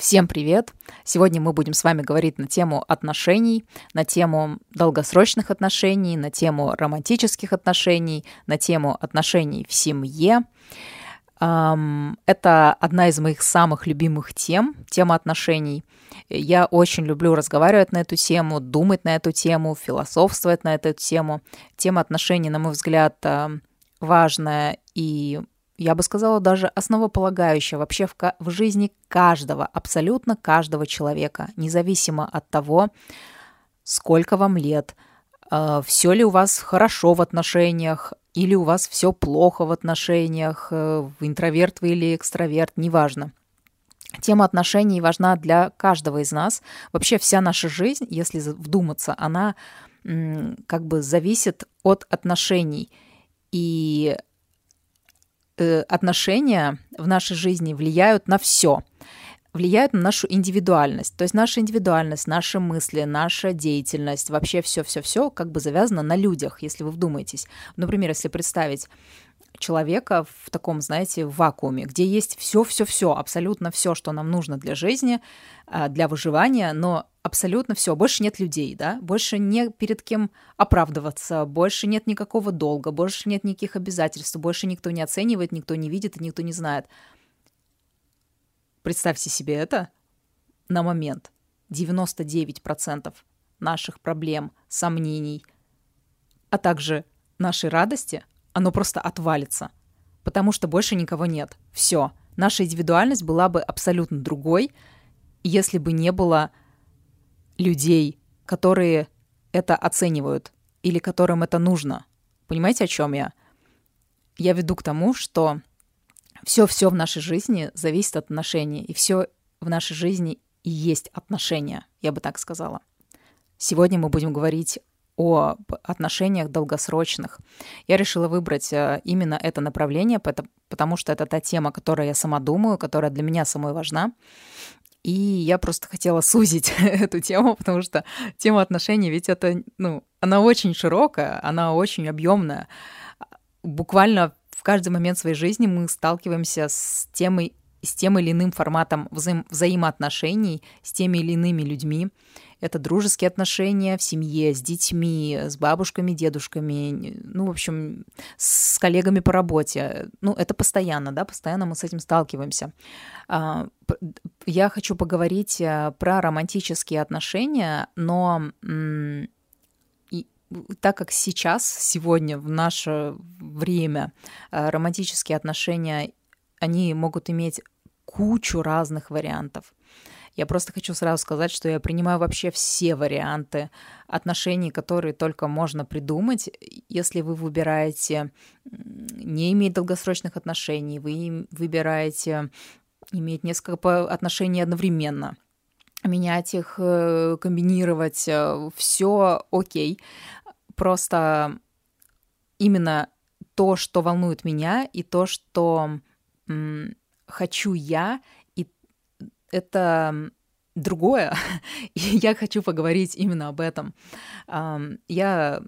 Всем привет! Сегодня мы будем с вами говорить на тему отношений, на тему долгосрочных отношений, на тему романтических отношений, на тему отношений в семье. Это одна из моих самых любимых тем, тема отношений. Я очень люблю разговаривать на эту тему, думать на эту тему, философствовать на эту тему. Тема отношений, на мой взгляд, важная и я бы сказала, даже основополагающая вообще в, в жизни каждого, абсолютно каждого человека, независимо от того, сколько вам лет, э, все ли у вас хорошо в отношениях, или у вас все плохо в отношениях, э, интроверт вы или экстраверт, неважно. Тема отношений важна для каждого из нас. Вообще вся наша жизнь, если вдуматься, она как бы зависит от отношений. И отношения в нашей жизни влияют на все влияют на нашу индивидуальность. То есть наша индивидуальность, наши мысли, наша деятельность, вообще все-все-все как бы завязано на людях, если вы вдумаетесь. Например, если представить человека в таком, знаете, вакууме, где есть все-все-все, абсолютно все, что нам нужно для жизни, а, для выживания, но абсолютно все, больше нет людей, да, больше не перед кем оправдываться, больше нет никакого долга, больше нет никаких обязательств, больше никто не оценивает, никто не видит и никто не знает. Представьте себе это на момент. 99% наших проблем, сомнений, а также нашей радости – оно просто отвалится. Потому что больше никого нет. Все. Наша индивидуальность была бы абсолютно другой, если бы не было людей, которые это оценивают или которым это нужно. Понимаете, о чем я? Я веду к тому, что все-все в нашей жизни зависит от отношений, и все в нашей жизни и есть отношения, я бы так сказала. Сегодня мы будем говорить о отношениях долгосрочных. Я решила выбрать э, именно это направление, потому что это та тема, которой я сама думаю, которая для меня самой важна. И я просто хотела сузить эту тему, потому что тема отношений, ведь это, ну, она очень широкая, она очень объемная. Буквально в каждый момент своей жизни мы сталкиваемся с темой с тем или иным форматом взаим- взаимоотношений с теми или иными людьми. Это дружеские отношения в семье, с детьми, с бабушками, дедушками, ну, в общем, с коллегами по работе. Ну, это постоянно, да, постоянно мы с этим сталкиваемся. А, я хочу поговорить э, про романтические отношения, но так как сейчас, сегодня, в наше время, э, романтические отношения, они могут иметь кучу разных вариантов. Я просто хочу сразу сказать, что я принимаю вообще все варианты отношений, которые только можно придумать. Если вы выбираете не иметь долгосрочных отношений, вы выбираете иметь несколько отношений одновременно, менять их, э, комбинировать, э, все окей. Просто именно то, что волнует меня, и то, что хочу я, это другое. И я хочу поговорить именно об этом. Я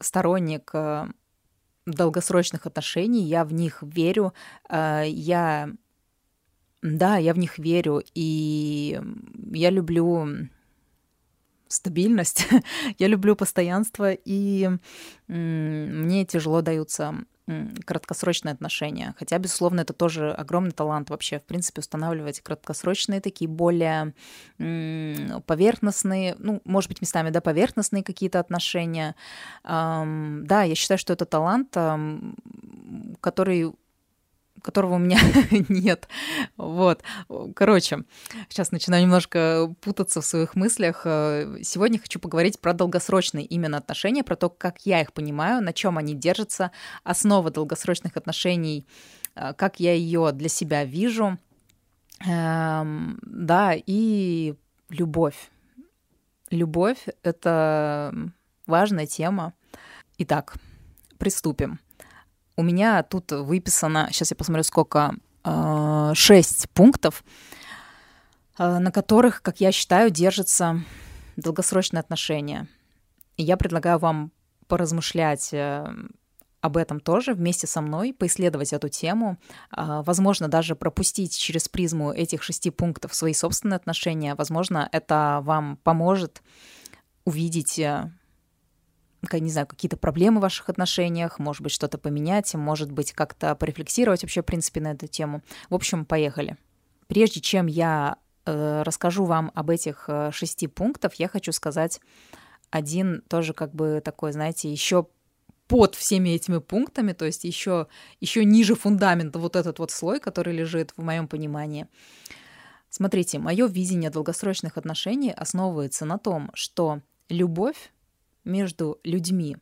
сторонник э, долгосрочных отношений, я в них верю, э, я, да, я в них верю, и я люблю стабильность, я люблю постоянство, и мне тяжело даются краткосрочные отношения. Хотя, безусловно, это тоже огромный талант вообще, в принципе, устанавливать краткосрочные, такие более поверхностные, ну, может быть, местами, да, поверхностные какие-то отношения. Да, я считаю, что это талант, который которого у меня нет. Вот. Короче, сейчас начинаю немножко путаться в своих мыслях. Э, сегодня хочу поговорить про долгосрочные именно отношения, про то, как я их понимаю, на чем они держатся, основа долгосрочных отношений, э, как я ее для себя вижу. Эм, да, и любовь. Любовь — это важная тема. Итак, приступим. У меня тут выписано, сейчас я посмотрю, сколько, э, шесть пунктов, э, на которых, как я считаю, держатся долгосрочные отношения. И я предлагаю вам поразмышлять, э, об этом тоже вместе со мной, поисследовать эту тему, возможно, даже пропустить через призму этих шести пунктов свои собственные отношения. Возможно, это вам поможет увидеть не знаю, какие-то проблемы в ваших отношениях, может быть, что-то поменять, может быть, как-то порефлексировать вообще, в принципе, на эту тему. В общем, поехали. Прежде чем я э, расскажу вам об этих э, шести пунктах, я хочу сказать один тоже как бы такой, знаете, еще под всеми этими пунктами, то есть еще, еще ниже фундамента вот этот вот слой, который лежит в моем понимании. Смотрите, мое видение долгосрочных отношений основывается на том, что любовь между людьми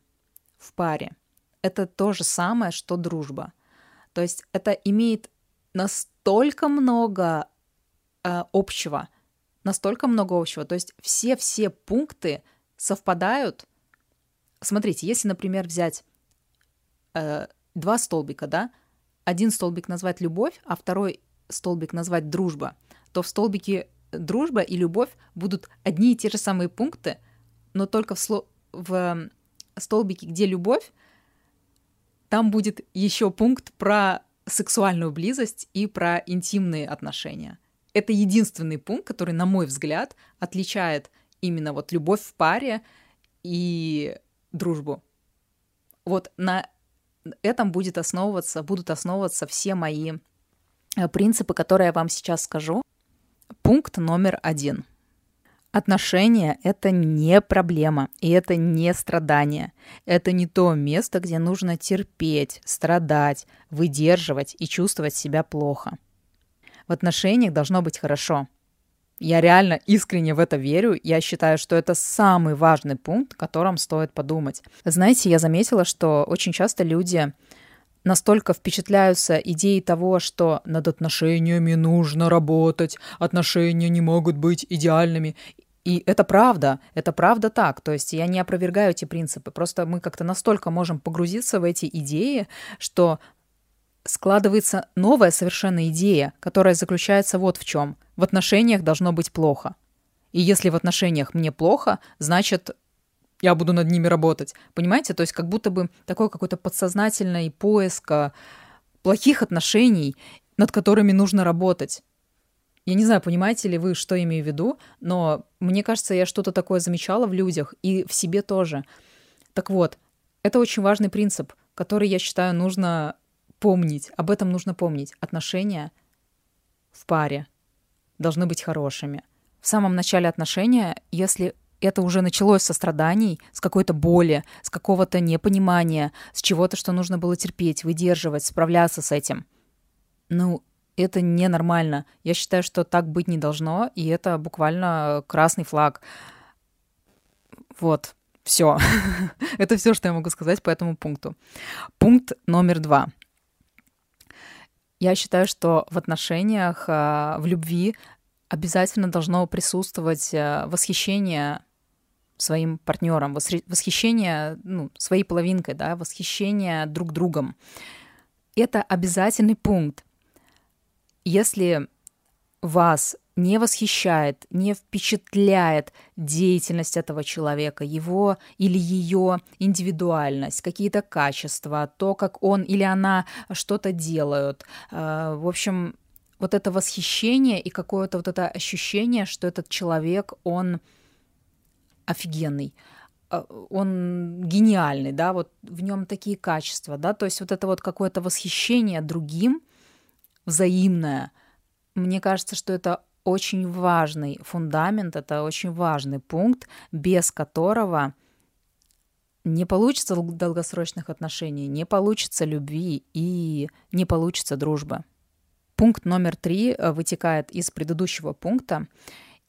в паре — это то же самое, что дружба. То есть это имеет настолько много э, общего, настолько много общего. То есть все-все пункты совпадают. Смотрите, если, например, взять э, два столбика, да, один столбик назвать любовь, а второй столбик назвать дружба, то в столбике дружба и любовь будут одни и те же самые пункты, но только в, сло... в столбике, где любовь, там будет еще пункт про сексуальную близость и про интимные отношения. Это единственный пункт, который, на мой взгляд, отличает именно вот любовь в паре и дружбу. Вот на этом будет основываться, будут основываться все мои э, принципы, которые я вам сейчас скажу. Пункт номер один. Отношения — это не проблема, и это не страдание. Это не то место, где нужно терпеть, страдать, выдерживать и чувствовать себя плохо. В отношениях должно быть хорошо — я реально искренне в это верю. Я считаю, что это самый важный пункт, о котором стоит подумать. Знаете, я заметила, что очень часто люди настолько впечатляются идеей того, что над отношениями нужно работать, отношения не могут быть идеальными. И это правда, это правда так. То есть я не опровергаю эти принципы. Просто мы как-то настолько можем погрузиться в эти идеи, что складывается новая совершенно идея, которая заключается вот в чем. В отношениях должно быть плохо. И если в отношениях мне плохо, значит, я буду над ними работать. Понимаете? То есть как будто бы такой какой-то подсознательный поиск а, плохих отношений, над которыми нужно работать. Я не знаю, понимаете ли вы, что имею в виду, но мне кажется, я что-то такое замечала в людях и в себе тоже. Так вот, это очень важный принцип, который, я считаю, нужно помнить, об этом нужно помнить. Отношения в паре должны быть хорошими. В самом начале отношения, если это уже началось со страданий, с какой-то боли, с какого-то непонимания, с чего-то, что нужно было терпеть, выдерживать, справляться с этим. Ну, это ненормально. Я считаю, что так быть не должно, и это буквально красный флаг. Вот, все. это все, что я могу сказать по этому пункту. Пункт номер два. Я считаю, что в отношениях, а, в любви обязательно должно присутствовать а, восхищение своим партнером, восхищение ну, своей половинкой, да, восхищение друг другом. Это обязательный пункт. Если вас не восхищает, не впечатляет деятельность этого человека, его или ее индивидуальность, какие-то качества, то, как он или она что-то делают. Э, в общем, вот это восхищение и какое-то вот это ощущение, что этот человек, он офигенный, э, он гениальный, да, вот в нем такие качества, да, то есть вот это вот какое-то восхищение другим, взаимное, мне кажется, что это очень важный фундамент, это очень важный пункт, без которого не получится долгосрочных отношений, не получится любви и не получится дружбы. Пункт номер три э, вытекает из предыдущего пункта,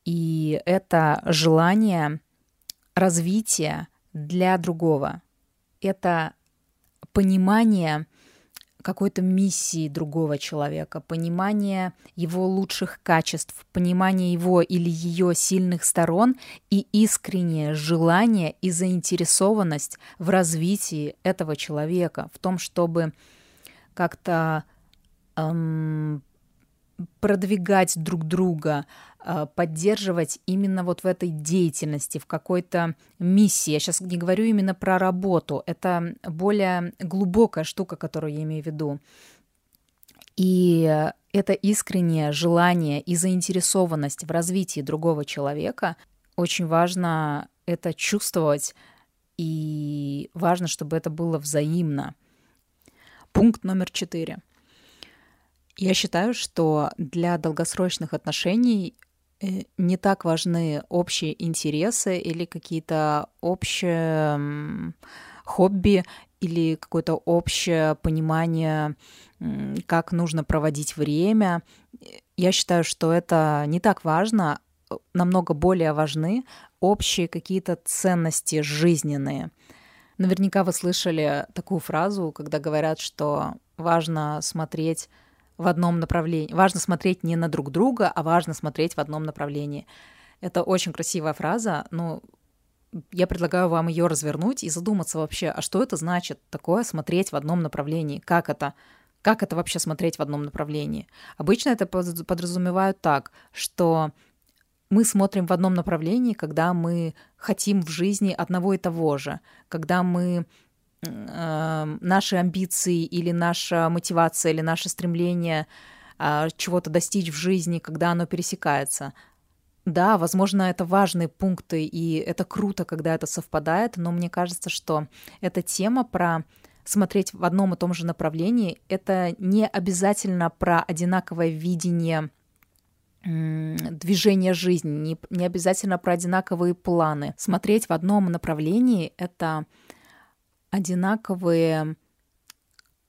и это желание развития для другого. Это понимание какой-то миссии другого человека, понимание его лучших качеств, понимание его или ее сильных сторон и искреннее желание и заинтересованность в развитии этого человека, в том, чтобы как-то эм, продвигать друг друга, поддерживать именно вот в этой деятельности, в какой-то миссии. Я сейчас не говорю именно про работу, это более глубокая штука, которую я имею в виду. И это искреннее желание и заинтересованность в развитии другого человека. Очень важно это чувствовать, и важно, чтобы это было взаимно. Пункт номер четыре. Я считаю, что для долгосрочных отношений не так важны общие интересы или какие-то общие хобби или какое-то общее понимание, как нужно проводить время. Я считаю, что это не так важно, намного более важны общие какие-то ценности жизненные. Наверняка вы слышали такую фразу, когда говорят, что важно смотреть в одном направлении. Важно смотреть не на друг друга, а важно смотреть в одном направлении. Это очень красивая фраза, но я предлагаю вам ее развернуть и задуматься вообще, а что это значит такое смотреть в одном направлении? Как это? Как это вообще смотреть в одном направлении? Обычно это подразумевают так, что мы смотрим в одном направлении, когда мы хотим в жизни одного и того же, когда мы наши амбиции или наша мотивация или наше стремление э, чего-то достичь в жизни, когда оно пересекается. Да, возможно, это важные пункты, и это круто, когда это совпадает, но мне кажется, что эта тема про смотреть в одном и том же направлении, это не обязательно про одинаковое видение движения жизни, не, не обязательно про одинаковые планы. Смотреть в одном направлении — это одинаковые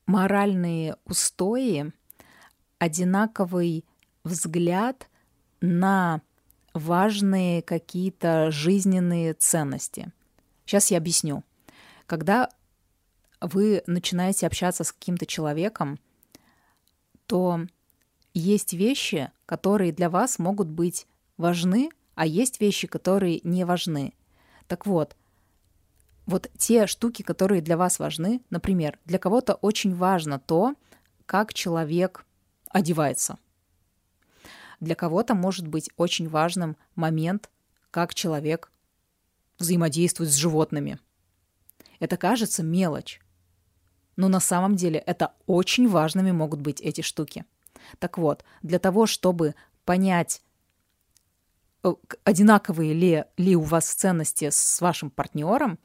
моральные устои, одинаковый взгляд на важные какие-то жизненные ценности. Сейчас я объясню. Когда вы начинаете общаться с каким-то человеком, то есть вещи, которые для вас могут быть важны, а есть вещи, которые не важны. Так вот, вот те штуки, которые для вас важны, например, для кого-то очень важно то, как человек одевается. Для кого-то может быть очень важным момент, как человек взаимодействует с животными. Это кажется мелочь, но на самом деле это очень важными могут быть эти штуки. Так вот, для того, чтобы понять, э, одинаковые ли, ли у вас ценности с вашим партнером,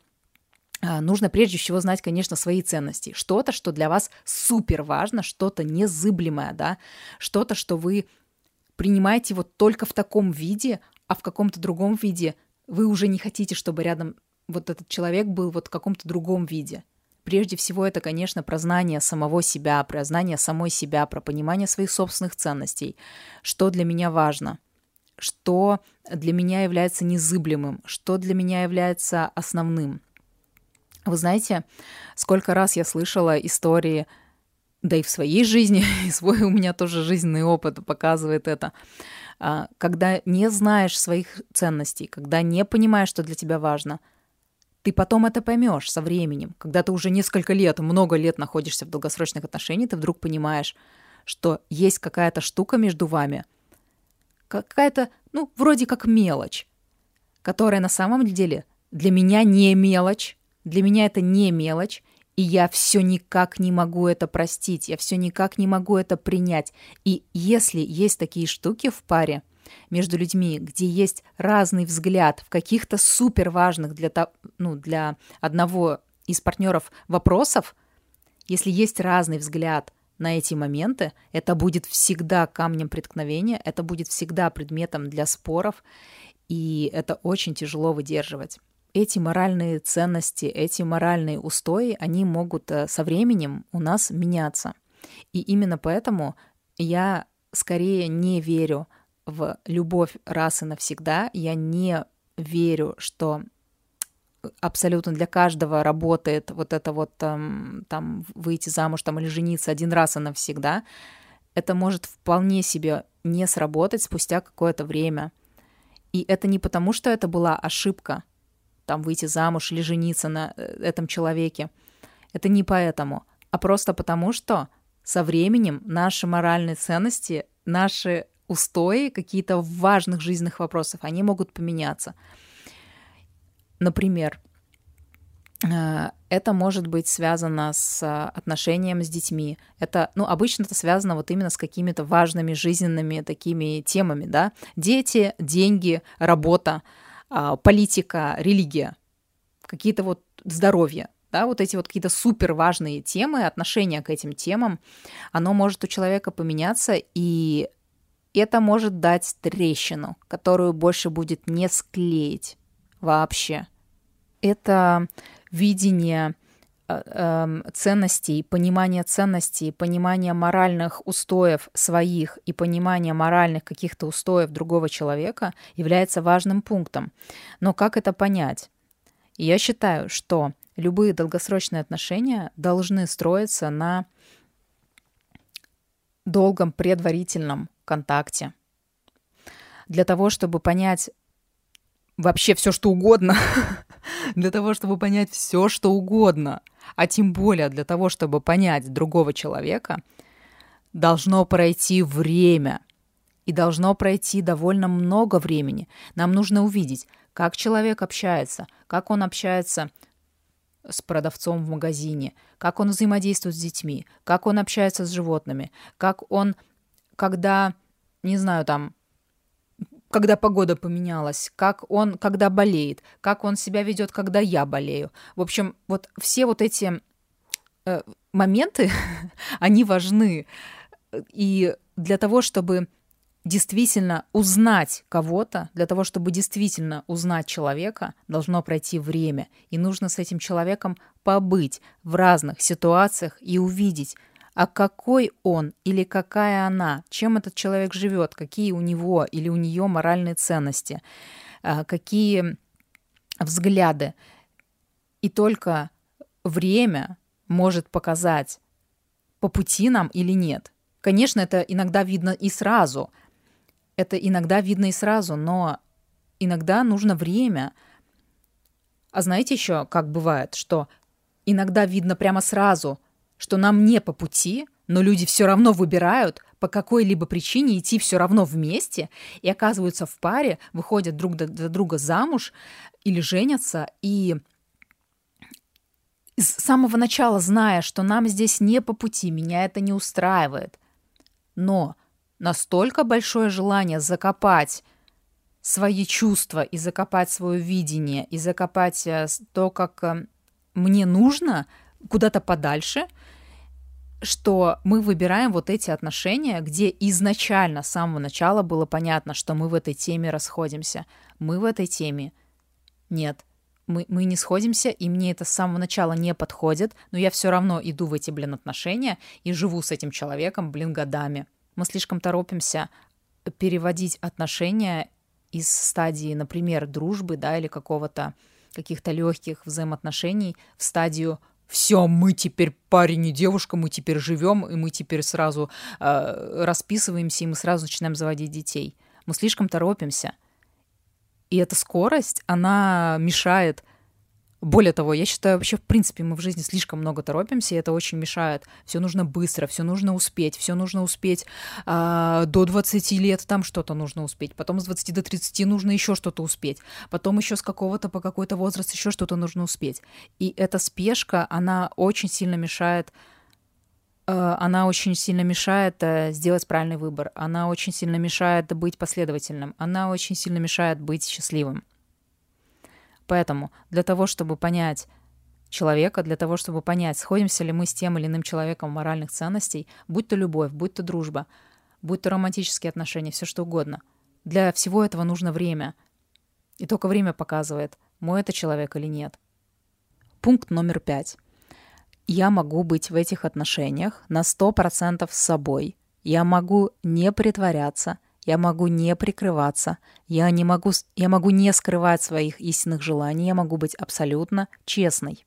нужно прежде всего знать, конечно, свои ценности. Что-то, что для вас супер важно, что-то незыблемое, да, что-то, что вы принимаете вот только в таком виде, а в каком-то другом виде вы уже не хотите, чтобы рядом вот этот человек был вот в каком-то другом виде – Прежде всего, это, конечно, про знание самого себя, про знание самой себя, про понимание своих собственных ценностей. Что для меня важно? Что для меня является незыблемым? Что для меня является основным? Вы знаете, сколько раз я слышала истории, да и в своей жизни, и свой у меня тоже жизненный опыт показывает это, а, когда не знаешь своих ценностей, когда не понимаешь, что для тебя важно – ты потом это поймешь со временем. Когда ты уже несколько лет, много лет находишься в долгосрочных отношениях, ты вдруг понимаешь, что есть какая-то штука между вами, какая-то, ну, вроде как мелочь, которая на самом деле для меня не мелочь, для меня это не мелочь, и я все никак не могу это простить, я все никак не могу это принять. И если есть такие штуки в паре, между людьми, где есть разный взгляд в каких-то супер важных для, ну, для одного из партнеров вопросов, если есть разный взгляд на эти моменты, это будет всегда камнем преткновения, это будет всегда предметом для споров, и это очень тяжело выдерживать. Эти моральные ценности, эти моральные устои, они могут э, со временем у нас меняться. И именно поэтому я скорее не верю в любовь раз и навсегда. Я не верю, что абсолютно для каждого работает вот это вот там, там выйти замуж там или жениться один раз и навсегда. Это может вполне себе не сработать спустя какое-то время. И это не потому, что это была ошибка, там выйти замуж или жениться на э, этом человеке. Это не поэтому, а просто потому, что со временем наши моральные ценности, наши устои, какие-то важных жизненных вопросов, они могут поменяться. Например, э, это может быть связано с отношением с детьми. Это, ну, обычно это связано вот именно с какими-то важными жизненными такими темами, да. Дети, деньги, работа, политика, религия, какие-то вот здоровье, да, вот эти вот какие-то супер важные темы, отношение к этим темам, оно может у человека поменяться, и это может дать трещину, которую больше будет не склеить вообще. Это видение ценностей, понимание ценностей, понимание моральных устоев своих и понимание моральных каких-то устоев другого человека является важным пунктом. Но как это понять? Я считаю, что любые долгосрочные отношения должны строиться на долгом предварительном контакте. Для того, чтобы понять вообще все, что угодно, для того, чтобы понять все, что угодно, а тем более для того, чтобы понять другого человека, должно пройти время. И должно пройти довольно много времени. Нам нужно увидеть, как человек общается, как он общается с продавцом в магазине, как он взаимодействует с детьми, как он общается с животными, как он, когда, не знаю, там, когда погода поменялась, как он, когда болеет, как он себя ведет, когда я болею. В общем, вот все вот эти э, моменты, они важны. И для того, чтобы действительно узнать кого-то, для того, чтобы действительно узнать человека, должно пройти время. И нужно с этим человеком побыть в разных ситуациях и увидеть, а какой он или какая она, чем этот человек живет, какие у него или у нее моральные ценности, а, какие взгляды. И только время может показать, по пути нам или нет. Конечно, это иногда видно и сразу. Это иногда видно и сразу, но иногда нужно время. А знаете еще, как бывает, что иногда видно прямо сразу – что нам не по пути, но люди все равно выбирают по какой-либо причине идти все равно вместе и оказываются в паре, выходят друг за друга замуж или женятся, и с самого начала зная, что нам здесь не по пути, меня это не устраивает. Но настолько большое желание закопать свои чувства и закопать свое видение, и закопать э, то, как э, мне нужно куда-то подальше – что мы выбираем вот эти отношения, где изначально, с самого начала было понятно, что мы в этой теме расходимся. Мы в этой теме нет. Мы, мы не сходимся, и мне это с самого начала не подходит, но я все равно иду в эти, блин, отношения и живу с этим человеком, блин, годами. Мы слишком торопимся переводить отношения из стадии, например, дружбы, да, или какого-то каких-то легких взаимоотношений в стадию все, мы теперь парень и девушка, мы теперь живем, и мы теперь сразу э, расписываемся, и мы сразу начинаем заводить детей. Мы слишком торопимся. И эта скорость, она мешает более того, я считаю, вообще, в принципе, мы в жизни слишком много торопимся, и это очень мешает. Все нужно быстро, все нужно успеть, все нужно успеть а, до 20 лет, там что-то нужно успеть, потом с 20 до 30 нужно еще что-то успеть, потом еще с какого-то по какой-то возраст еще что-то нужно успеть. И эта спешка, она очень сильно мешает а, она очень сильно мешает э, сделать правильный выбор, она очень сильно мешает быть последовательным, она очень сильно мешает быть счастливым. Поэтому для того, чтобы понять человека, для того, чтобы понять, сходимся ли мы с тем или иным человеком моральных ценностей, будь то любовь, будь то дружба, будь то романтические отношения, все что угодно. Для всего этого нужно время. И только время показывает, мой это человек или нет. Пункт номер пять. Я могу быть в этих отношениях на 100% с собой. Я могу не притворяться – я могу не прикрываться, я, не могу, я могу не скрывать своих истинных желаний, я могу быть абсолютно честной.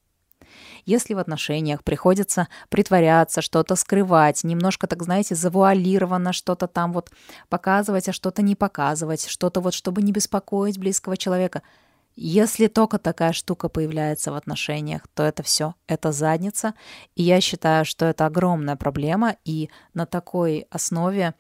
Если в отношениях приходится притворяться, что-то скрывать, немножко, так знаете, завуалированно что-то там вот показывать, а что-то не показывать, что-то вот, чтобы не беспокоить близкого человека, если только такая штука появляется в отношениях, то это все, это задница. И я считаю, что это огромная проблема, и на такой основе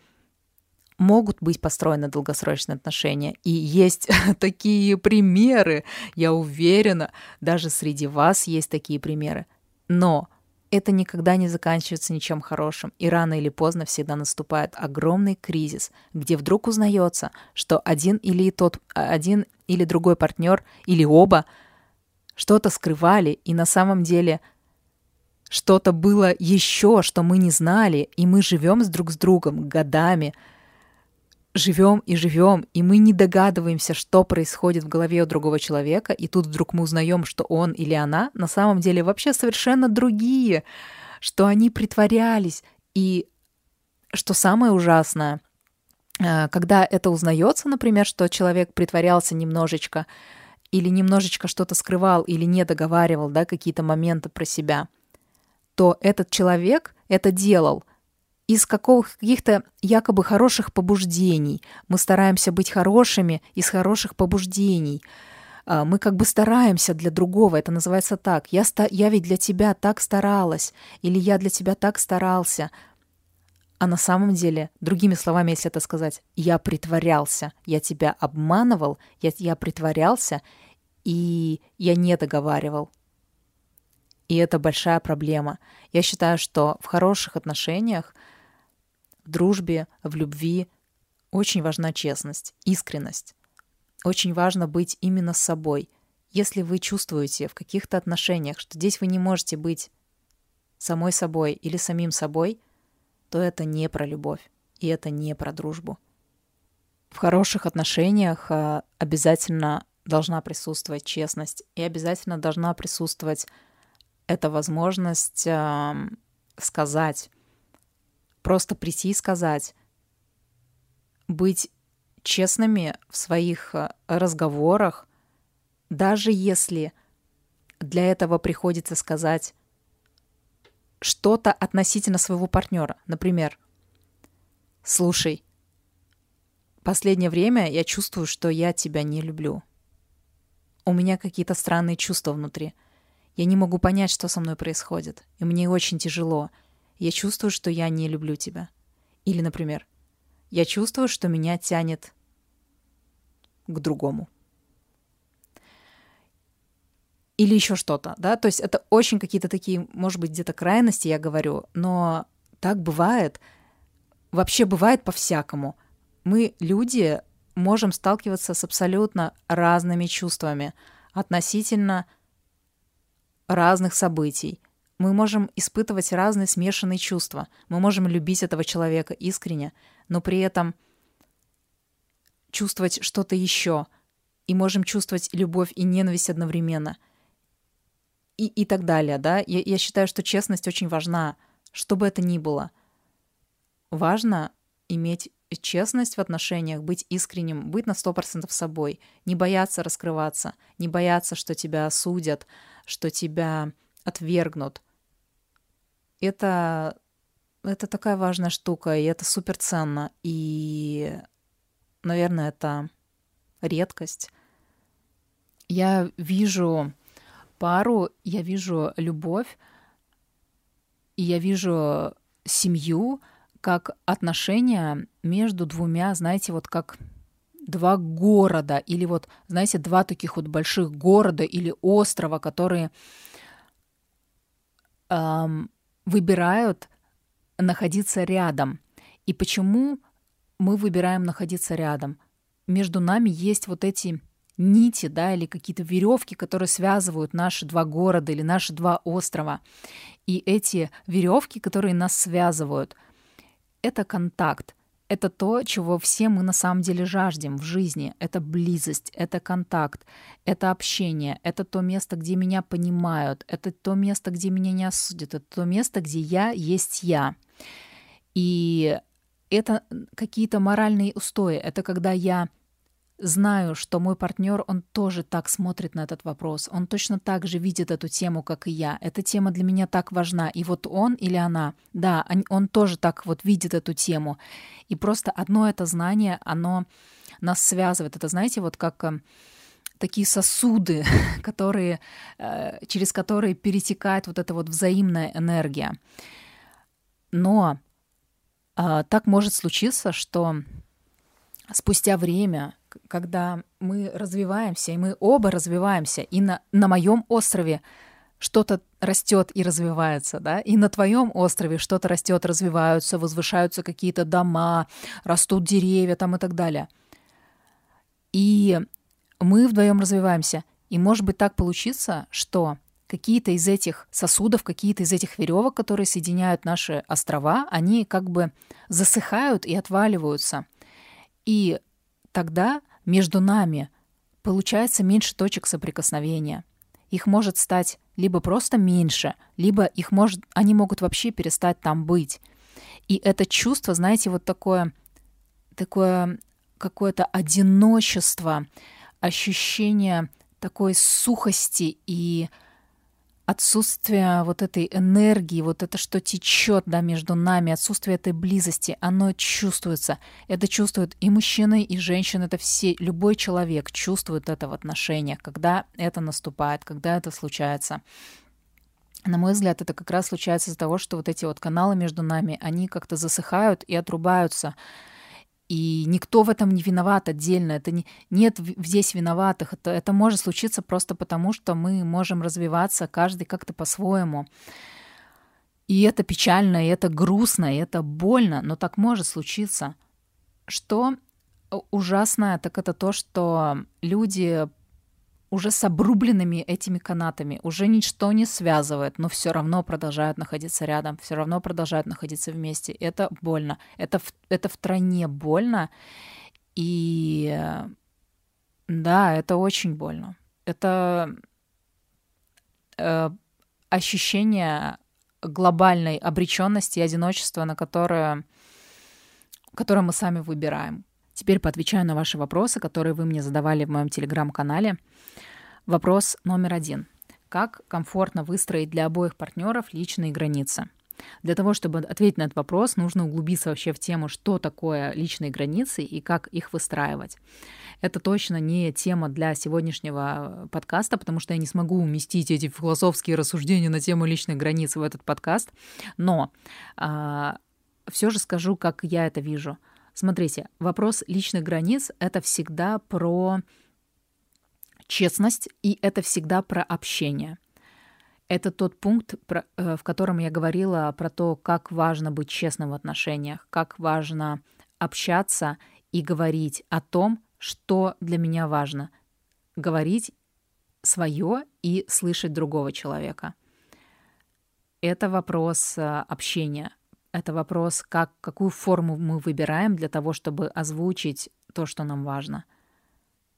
могут быть построены долгосрочные отношения. И есть такие примеры, я уверена, даже среди вас есть такие примеры. Но это никогда не заканчивается ничем хорошим, и рано или поздно всегда наступает огромный кризис, где вдруг узнается, что один или тот, один или другой партнер или оба что-то скрывали, и на самом деле что-то было еще, что мы не знали, и мы живем с друг с другом годами, живем и живем, и мы не догадываемся, что происходит в голове у другого человека, и тут вдруг мы узнаем, что он или она на самом деле вообще совершенно другие, что они притворялись. И что самое ужасное, э, когда это узнается, например, что человек притворялся немножечко, или немножечко что-то скрывал, или не договаривал, да, какие-то моменты про себя, то этот человек это делал – из каких-то якобы хороших побуждений. Мы стараемся быть хорошими из хороших побуждений. А, мы как бы стараемся для другого, это называется так. Я, ста- я ведь для тебя так старалась, или я для тебя так старался. А на самом деле, другими словами, если это сказать, я притворялся, я тебя обманывал, я, я притворялся, и я не договаривал. И это большая проблема. Я считаю, что в хороших отношениях в дружбе, в любви очень важна честность, искренность. Очень важно быть именно с собой. Если вы чувствуете в каких-то отношениях, что здесь вы не можете быть самой собой или самим собой, то это не про любовь, и это не про дружбу. В хороших отношениях а, обязательно должна присутствовать честность, и обязательно должна присутствовать эта возможность сказать просто прийти и сказать, быть честными в своих э, разговорах, даже если для этого приходится сказать что-то относительно своего партнера. Например, слушай, последнее время я чувствую, что я тебя не люблю. У меня какие-то странные чувства внутри. Я не могу понять, что со мной происходит, и мне очень тяжело. Я чувствую, что я не люблю тебя. Или, например, я чувствую, что меня тянет к другому. Или еще что-то, да, то есть это очень какие-то такие, может быть, где-то крайности, я говорю, но так бывает, вообще бывает по-всякому. Мы, люди, можем сталкиваться с абсолютно разными чувствами относительно разных событий, мы можем испытывать разные смешанные чувства. Мы можем любить этого человека искренне, но при этом чувствовать что-то еще. И можем чувствовать любовь и ненависть одновременно. И, и так далее, да. Я, я считаю, что честность очень важна, что бы это ни было. Важно иметь честность в отношениях, быть искренним, быть на 100% собой, не бояться раскрываться, не бояться, что тебя осудят, что тебя отвергнут – это, это такая важная штука, и это супер ценно. И, наверное, это редкость. Я вижу пару, я вижу любовь, и я вижу семью как отношения между двумя, знаете, вот как два города, или вот, знаете, два таких вот больших города или острова, которые эм, выбирают находиться рядом. И почему мы выбираем находиться рядом? Между нами есть вот эти нити, да, или какие-то веревки, которые связывают наши два города или наши два острова. И эти веревки, которые нас связывают, это контакт. Это то, чего все мы на самом деле жаждем в жизни. Это близость, это контакт, это общение, это то место, где меня понимают, это то место, где меня не осудят, это то место, где я есть я. И это какие-то моральные устои. Это когда я знаю, что мой партнер, он тоже так смотрит на этот вопрос, он точно так же видит эту тему, как и я. Эта тема для меня так важна. И вот он или она, да, он тоже так вот видит эту тему. И просто одно это знание, оно нас связывает. Это, знаете, вот как э, такие сосуды, которые, э, через которые перетекает вот эта вот взаимная энергия. Но э, так может случиться, что спустя время, когда мы развиваемся, и мы оба развиваемся, и на, на моем острове что-то растет и развивается, да, и на твоем острове что-то растет, развиваются, возвышаются какие-то дома, растут деревья там и так далее. И мы вдвоем развиваемся. И может быть так получится, что какие-то из этих сосудов, какие-то из этих веревок, которые соединяют наши острова, они как бы засыхают и отваливаются. И тогда между нами получается меньше точек соприкосновения. Их может стать либо просто меньше, либо их может, они могут вообще перестать там быть. И это чувство, знаете, вот такое, такое какое-то одиночество, ощущение такой сухости и отсутствие вот этой энергии, вот это, что течет да, между нами, отсутствие этой близости, оно чувствуется. Это чувствуют и мужчины, и женщины, это все, любой человек чувствует это в отношениях, когда это наступает, когда это случается. На мой взгляд, это как раз случается из-за того, что вот эти вот каналы между нами, они как-то засыхают и отрубаются. И никто в этом не виноват отдельно. Это не, нет здесь виноватых. Это, это может случиться просто потому, что мы можем развиваться каждый как-то по-своему. И это печально, и это грустно, и это больно, но так может случиться. Что ужасное, так это то, что люди уже с обрубленными этими канатами, уже ничто не связывает, но все равно продолжают находиться рядом, все равно продолжают находиться вместе. Это больно, это, в, это втройне больно, и да, это очень больно. Это э, ощущение глобальной обреченности и одиночества, на которое, которое мы сами выбираем. Теперь поотвечаю на ваши вопросы, которые вы мне задавали в моем телеграм-канале. Вопрос номер один. Как комфортно выстроить для обоих партнеров личные границы? Для того, чтобы ответить на этот вопрос, нужно углубиться вообще в тему, что такое личные границы и как их выстраивать. Это точно не тема для сегодняшнего подкаста, потому что я не смогу уместить эти философские рассуждения на тему личных границ в этот подкаст. Но а, все же скажу, как я это вижу. Смотрите, вопрос личных границ — это всегда про честность, и это всегда про общение. Это тот пункт, э, в котором я говорила про то, как важно быть честным в отношениях, как важно общаться и говорить о том, что для меня важно. Говорить свое и слышать другого человека. Это вопрос э, общения. Это вопрос, как, какую форму мы выбираем для того, чтобы озвучить то, что нам важно —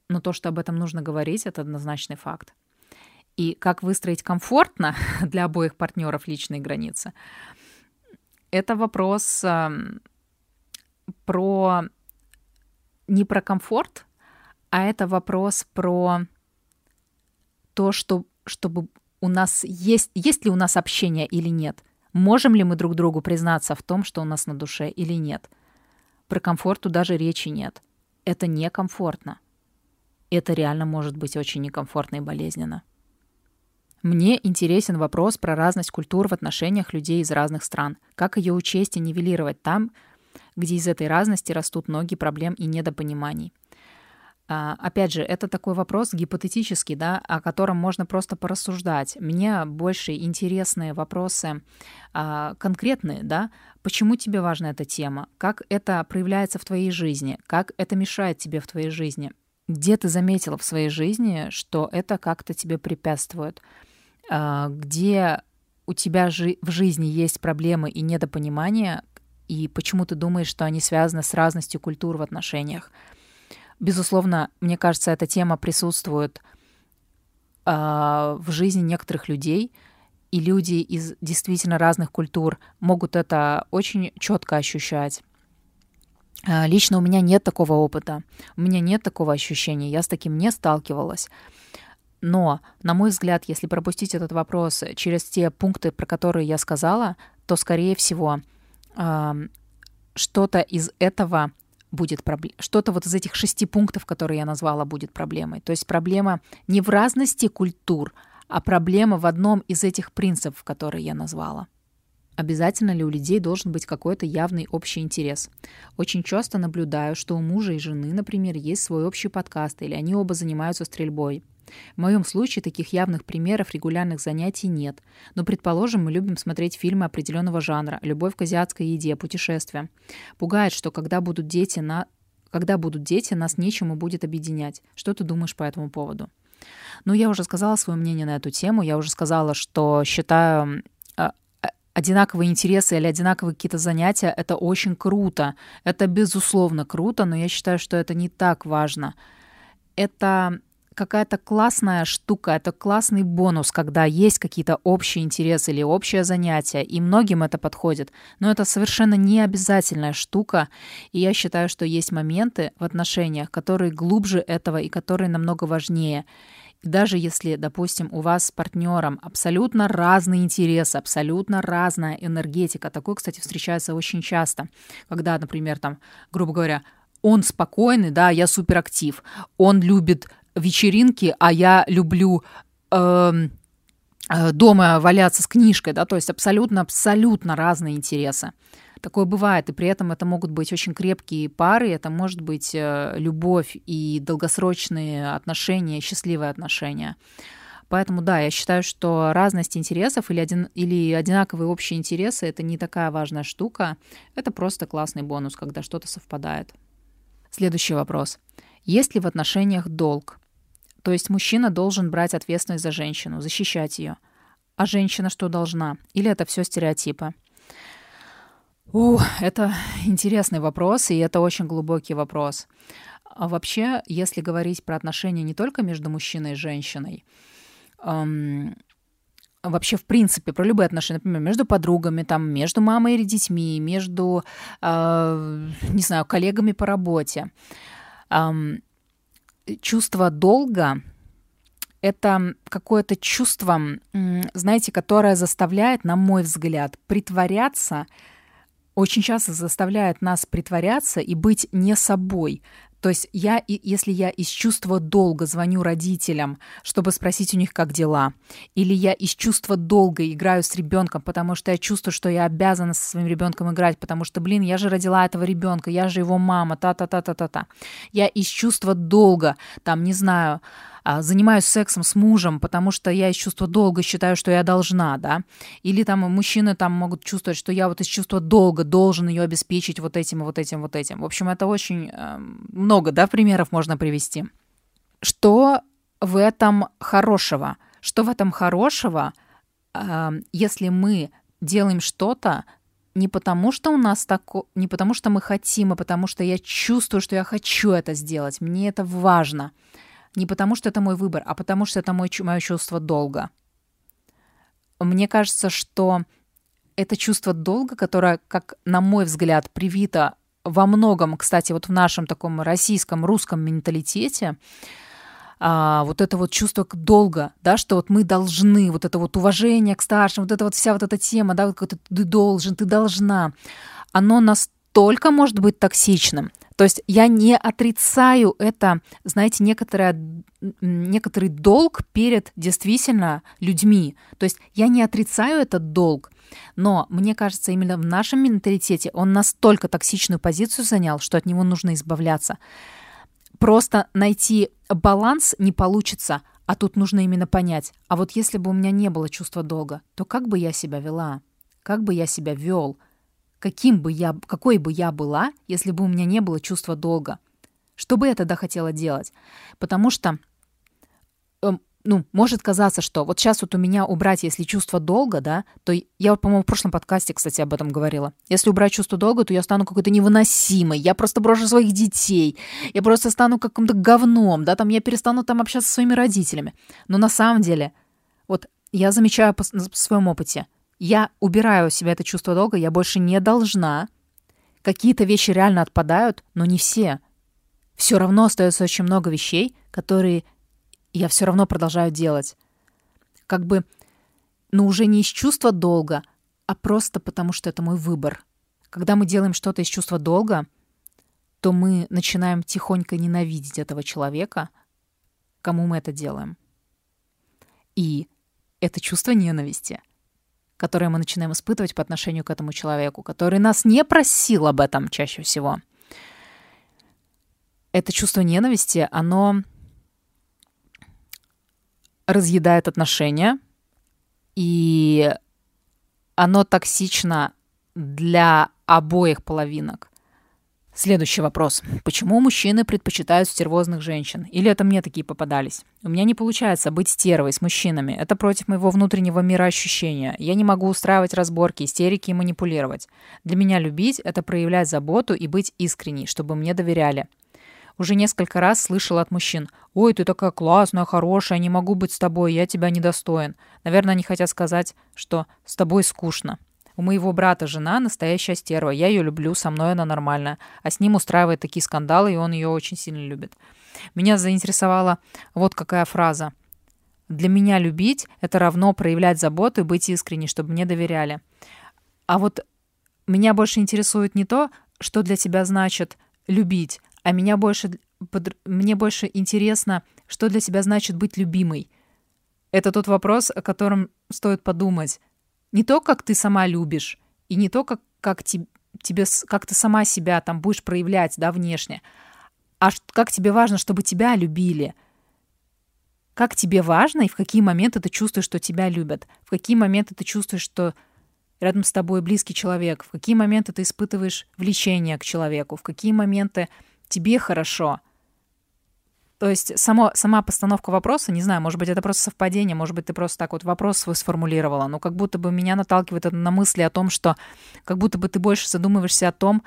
но то, что об этом нужно говорить, это однозначный факт. И как выстроить комфортно для обоих партнеров личные границы, это вопрос э, про не про комфорт, а это вопрос про то, что, чтобы у нас есть, есть ли у нас общение или нет. Можем ли мы друг другу признаться в том, что у нас на душе или нет. Про комфорту даже речи нет. Это некомфортно это реально может быть очень некомфортно и болезненно. Мне интересен вопрос про разность культур в отношениях людей из разных стран. Как ее учесть и нивелировать там, где из этой разности растут ноги проблем и недопониманий. А, опять же, это такой вопрос гипотетический, да, о котором можно просто порассуждать. Мне больше интересные вопросы а, конкретные, да, почему тебе важна эта тема, как это проявляется в твоей жизни, как это мешает тебе в твоей жизни, где ты заметила в своей жизни, что это как-то тебе препятствует? А, где у тебя жи- в жизни есть проблемы и недопонимания, и почему ты думаешь, что они связаны с разностью культур в отношениях? Безусловно, мне кажется, эта тема присутствует э, в жизни некоторых людей, и люди из действительно разных культур могут это очень четко ощущать. А, лично у меня нет такого опыта, у меня нет такого ощущения, я с таким не сталкивалась. Но, на мой взгляд, если пропустить этот вопрос через те пункты, про которые я сказала, то, скорее всего, что-то из этого будет проблема. Что-то вот из этих шести пунктов, которые я назвала, будет проблемой. То есть проблема не в разности культур, а проблема в одном из этих принципов, которые я назвала. Обязательно ли у людей должен быть какой-то явный общий интерес? Очень часто наблюдаю, что у мужа и жены, например, есть свой общий подкаст, или они оба занимаются стрельбой. В моем случае таких явных примеров регулярных занятий нет. Но, предположим, мы любим смотреть фильмы определенного жанра, любовь к азиатской еде, путешествия. Пугает, что когда будут дети, на... когда будут дети, нас нечему будет объединять. Что ты думаешь по этому поводу? Ну, я уже сказала свое мнение на эту тему. Я уже сказала, что считаю одинаковые интересы или одинаковые какие-то занятия, это очень круто. Это безусловно круто, но я считаю, что это не так важно. Это какая-то классная штука, это классный бонус, когда есть какие-то общие интересы или общее занятие, и многим это подходит. Но это совершенно не обязательная штука, и я считаю, что есть моменты в отношениях, которые глубже этого и которые намного важнее даже если, допустим, у вас с партнером абсолютно разные интересы, абсолютно разная энергетика, такое, кстати, встречается очень часто, когда, например, там, грубо говоря, он спокойный, да, я суперактив, он любит вечеринки, а я люблю э, дома валяться с книжкой, да, то есть абсолютно-абсолютно разные интересы. Такое бывает, и при этом это могут быть очень крепкие пары, это может быть э, любовь и долгосрочные отношения, счастливые отношения. Поэтому да, я считаю, что разность интересов или, один, или одинаковые общие интересы это не такая важная штука. Это просто классный бонус, когда что-то совпадает. Следующий вопрос. Есть ли в отношениях долг? То есть мужчина должен брать ответственность за женщину, защищать ее. А женщина что должна? Или это все стереотипы? У, это интересный вопрос, и это очень глубокий вопрос. А вообще, если говорить про отношения не только между мужчиной и женщиной, эм, вообще, в принципе, про любые отношения, например, между подругами, там, между мамой или детьми, между, э, не знаю, коллегами по работе, эм, чувство долга — это какое-то чувство, знаете, которое заставляет, на мой взгляд, притворяться — очень часто заставляет нас притворяться и быть не собой. То есть я, если я из чувства долга звоню родителям, чтобы спросить у них, как дела, или я из чувства долга играю с ребенком, потому что я чувствую, что я обязана со своим ребенком играть, потому что, блин, я же родила этого ребенка, я же его мама, та-та-та-та-та-та. Я из чувства долга, там, не знаю, занимаюсь сексом с мужем, потому что я из чувства долга считаю, что я должна, да, или там мужчины там могут чувствовать, что я вот из чувства долга должен ее обеспечить вот этим, вот этим, вот этим. В общем, это очень э, много, да, примеров можно привести. Что в этом хорошего? Что в этом хорошего, э, если мы делаем что-то не потому, что у нас так, не потому, что мы хотим, а потому что я чувствую, что я хочу это сделать. Мне это важно. Не потому, что это мой выбор, а потому, что это мой, мое чувство долга. Мне кажется, что это чувство долга, которое, как на мой взгляд, привито во многом, кстати, вот в нашем таком российском, русском менталитете, а, вот это вот чувство долга, да, что вот мы должны, вот это вот уважение к старшим, вот это вот вся вот эта тема, да, вот ты должен, ты должна, оно настолько может быть токсичным, то есть я не отрицаю это, знаете, некоторое, некоторый долг перед действительно людьми. То есть я не отрицаю этот долг, но мне кажется, именно в нашем менталитете он настолько токсичную позицию занял, что от него нужно избавляться. Просто найти баланс не получится, а тут нужно именно понять, а вот если бы у меня не было чувства долга, то как бы я себя вела? Как бы я себя вел? Каким бы я, какой бы я была, если бы у меня не было чувства долга. Что бы я тогда хотела делать? Потому что, э, ну, может казаться, что вот сейчас вот у меня убрать, если чувство долга, да, то я, вот, по-моему, в прошлом подкасте, кстати, об этом говорила. Если убрать чувство долга, то я стану какой-то невыносимой, я просто брошу своих детей, я просто стану каким-то говном, да, там я перестану там общаться со своими родителями. Но на самом деле, вот я замечаю по, по своем опыте, я убираю у себя это чувство долга, я больше не должна. Какие-то вещи реально отпадают, но не все. Все равно остается очень много вещей, которые я все равно продолжаю делать. Как бы, ну уже не из чувства долга, а просто потому, что это мой выбор. Когда мы делаем что-то из чувства долга, то мы начинаем тихонько ненавидеть этого человека, кому мы это делаем. И это чувство ненависти — которые мы начинаем испытывать по отношению к этому человеку, который нас не просил об этом чаще всего. Это чувство ненависти, оно разъедает отношения, и оно токсично для обоих половинок. Следующий вопрос. Почему мужчины предпочитают стервозных женщин? Или это мне такие попадались? У меня не получается быть стервой с мужчинами. Это против моего внутреннего мира ощущения. Я не могу устраивать разборки, истерики и манипулировать. Для меня любить — это проявлять заботу и быть искренней, чтобы мне доверяли. Уже несколько раз слышала от мужчин. «Ой, ты такая классная, хорошая, не могу быть с тобой, я тебя недостоин». Наверное, они хотят сказать, что «с тобой скучно». У моего брата жена настоящая стерва. Я ее люблю, со мной она нормальная. А с ним устраивает такие скандалы, и он ее очень сильно любит. Меня заинтересовала вот какая фраза. Для меня любить — это равно проявлять заботу и быть искренней, чтобы мне доверяли. А вот меня больше интересует не то, что для тебя значит любить, а меня больше, под, мне больше интересно, что для тебя значит быть любимой. Это тот вопрос, о котором стоит подумать. Не то, как ты сама любишь, и не то, как, как te, тебе, как ты сама себя там будешь проявлять, да, внешне, а как тебе важно, чтобы тебя любили. Как тебе важно и в какие моменты ты чувствуешь, что тебя любят, в какие моменты ты чувствуешь, что рядом с тобой близкий человек, в какие моменты ты испытываешь влечение к человеку, в какие моменты тебе хорошо. То есть само, сама постановка вопроса, не знаю, может быть, это просто совпадение, может быть, ты просто так вот вопрос свой сформулировала, но как будто бы меня наталкивает это на мысли о том, что как будто бы ты больше задумываешься о том,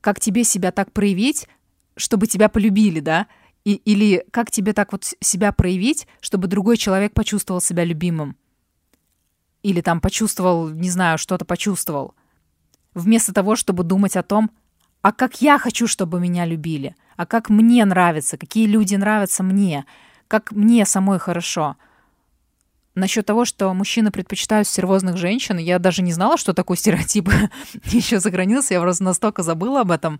как тебе себя так проявить, чтобы тебя полюбили, да? И, или как тебе так вот себя проявить, чтобы другой человек почувствовал себя любимым. Или там почувствовал, не знаю, что-то почувствовал. Вместо того, чтобы думать о том, а как я хочу, чтобы меня любили, а как мне нравится, какие люди нравятся мне, как мне самой хорошо. Насчет того, что мужчины предпочитают стервозных женщин, я даже не знала, что такой стереотип еще сохранился, я просто настолько забыла об этом.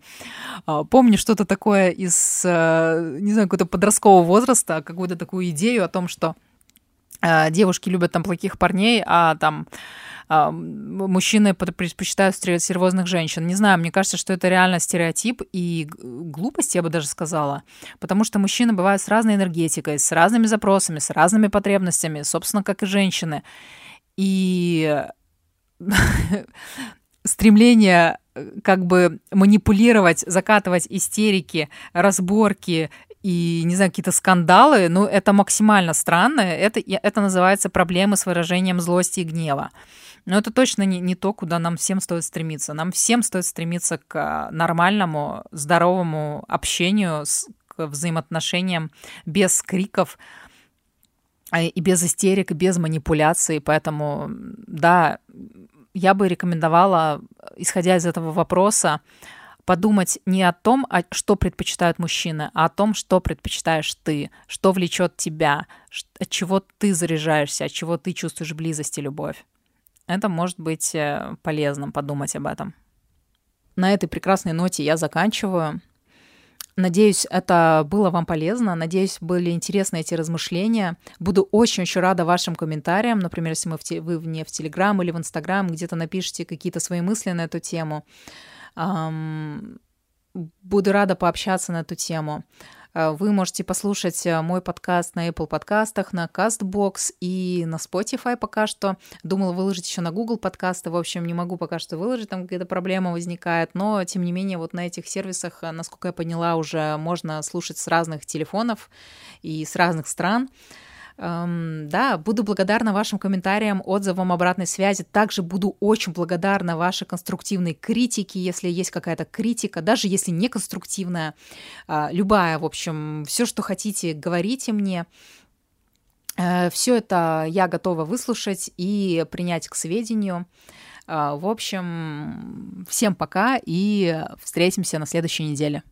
А, помню что-то такое из, э, не знаю, какого-то подросткового возраста, какую-то такую идею о том, что э, девушки любят там плохих парней, а там мужчины предпочитают серьезных женщин. Не знаю, мне кажется, что это реально стереотип и глупость, я бы даже сказала. Потому что мужчины бывают с разной энергетикой, с разными запросами, с разными потребностями, собственно, как и женщины. И стремление э, как бы манипулировать, закатывать истерики, разборки и, не знаю, какие-то скандалы, ну, это максимально странно. Это, это называется проблемы с выражением злости и гнева. Но это точно не, не то, куда нам всем стоит стремиться. Нам всем стоит стремиться к а, нормальному, здоровому общению, к взаимоотношениям без криков а, и без истерик, и без манипуляций. Поэтому, да, я бы рекомендовала, исходя из этого вопроса, подумать не о том, что предпочитают мужчины, а о том, что предпочитаешь ты, что влечет тебя, от чего ты заряжаешься, от чего ты чувствуешь близость и любовь. Это может быть э, полезным подумать об этом. На этой прекрасной ноте я заканчиваю. Надеюсь, это было вам полезно. Надеюсь, были интересны эти размышления. Буду очень-очень рада вашим комментариям. Например, если мы в те, вы мне в Телеграм или в Инстаграм где-то напишите какие-то свои мысли на эту тему. Буду рада пообщаться на эту тему. Э, вы можете послушать э, мой подкаст на Apple подкастах, на CastBox и на Spotify пока что. Думала выложить еще на Google подкасты. В общем, не могу пока что выложить, там какая-то проблема возникает. Но, тем не менее, вот на этих сервисах, э, насколько я поняла, уже можно слушать с разных телефонов и с разных стран. Эм, да, буду благодарна вашим комментариям, отзывам, обратной связи. Также буду очень благодарна вашей конструктивной критике, если есть какая-то критика, даже если не конструктивная, э, любая, в общем, все, что хотите, говорите мне. Э, все это я готова выслушать и принять к сведению. Э, в общем, всем пока и встретимся на следующей неделе.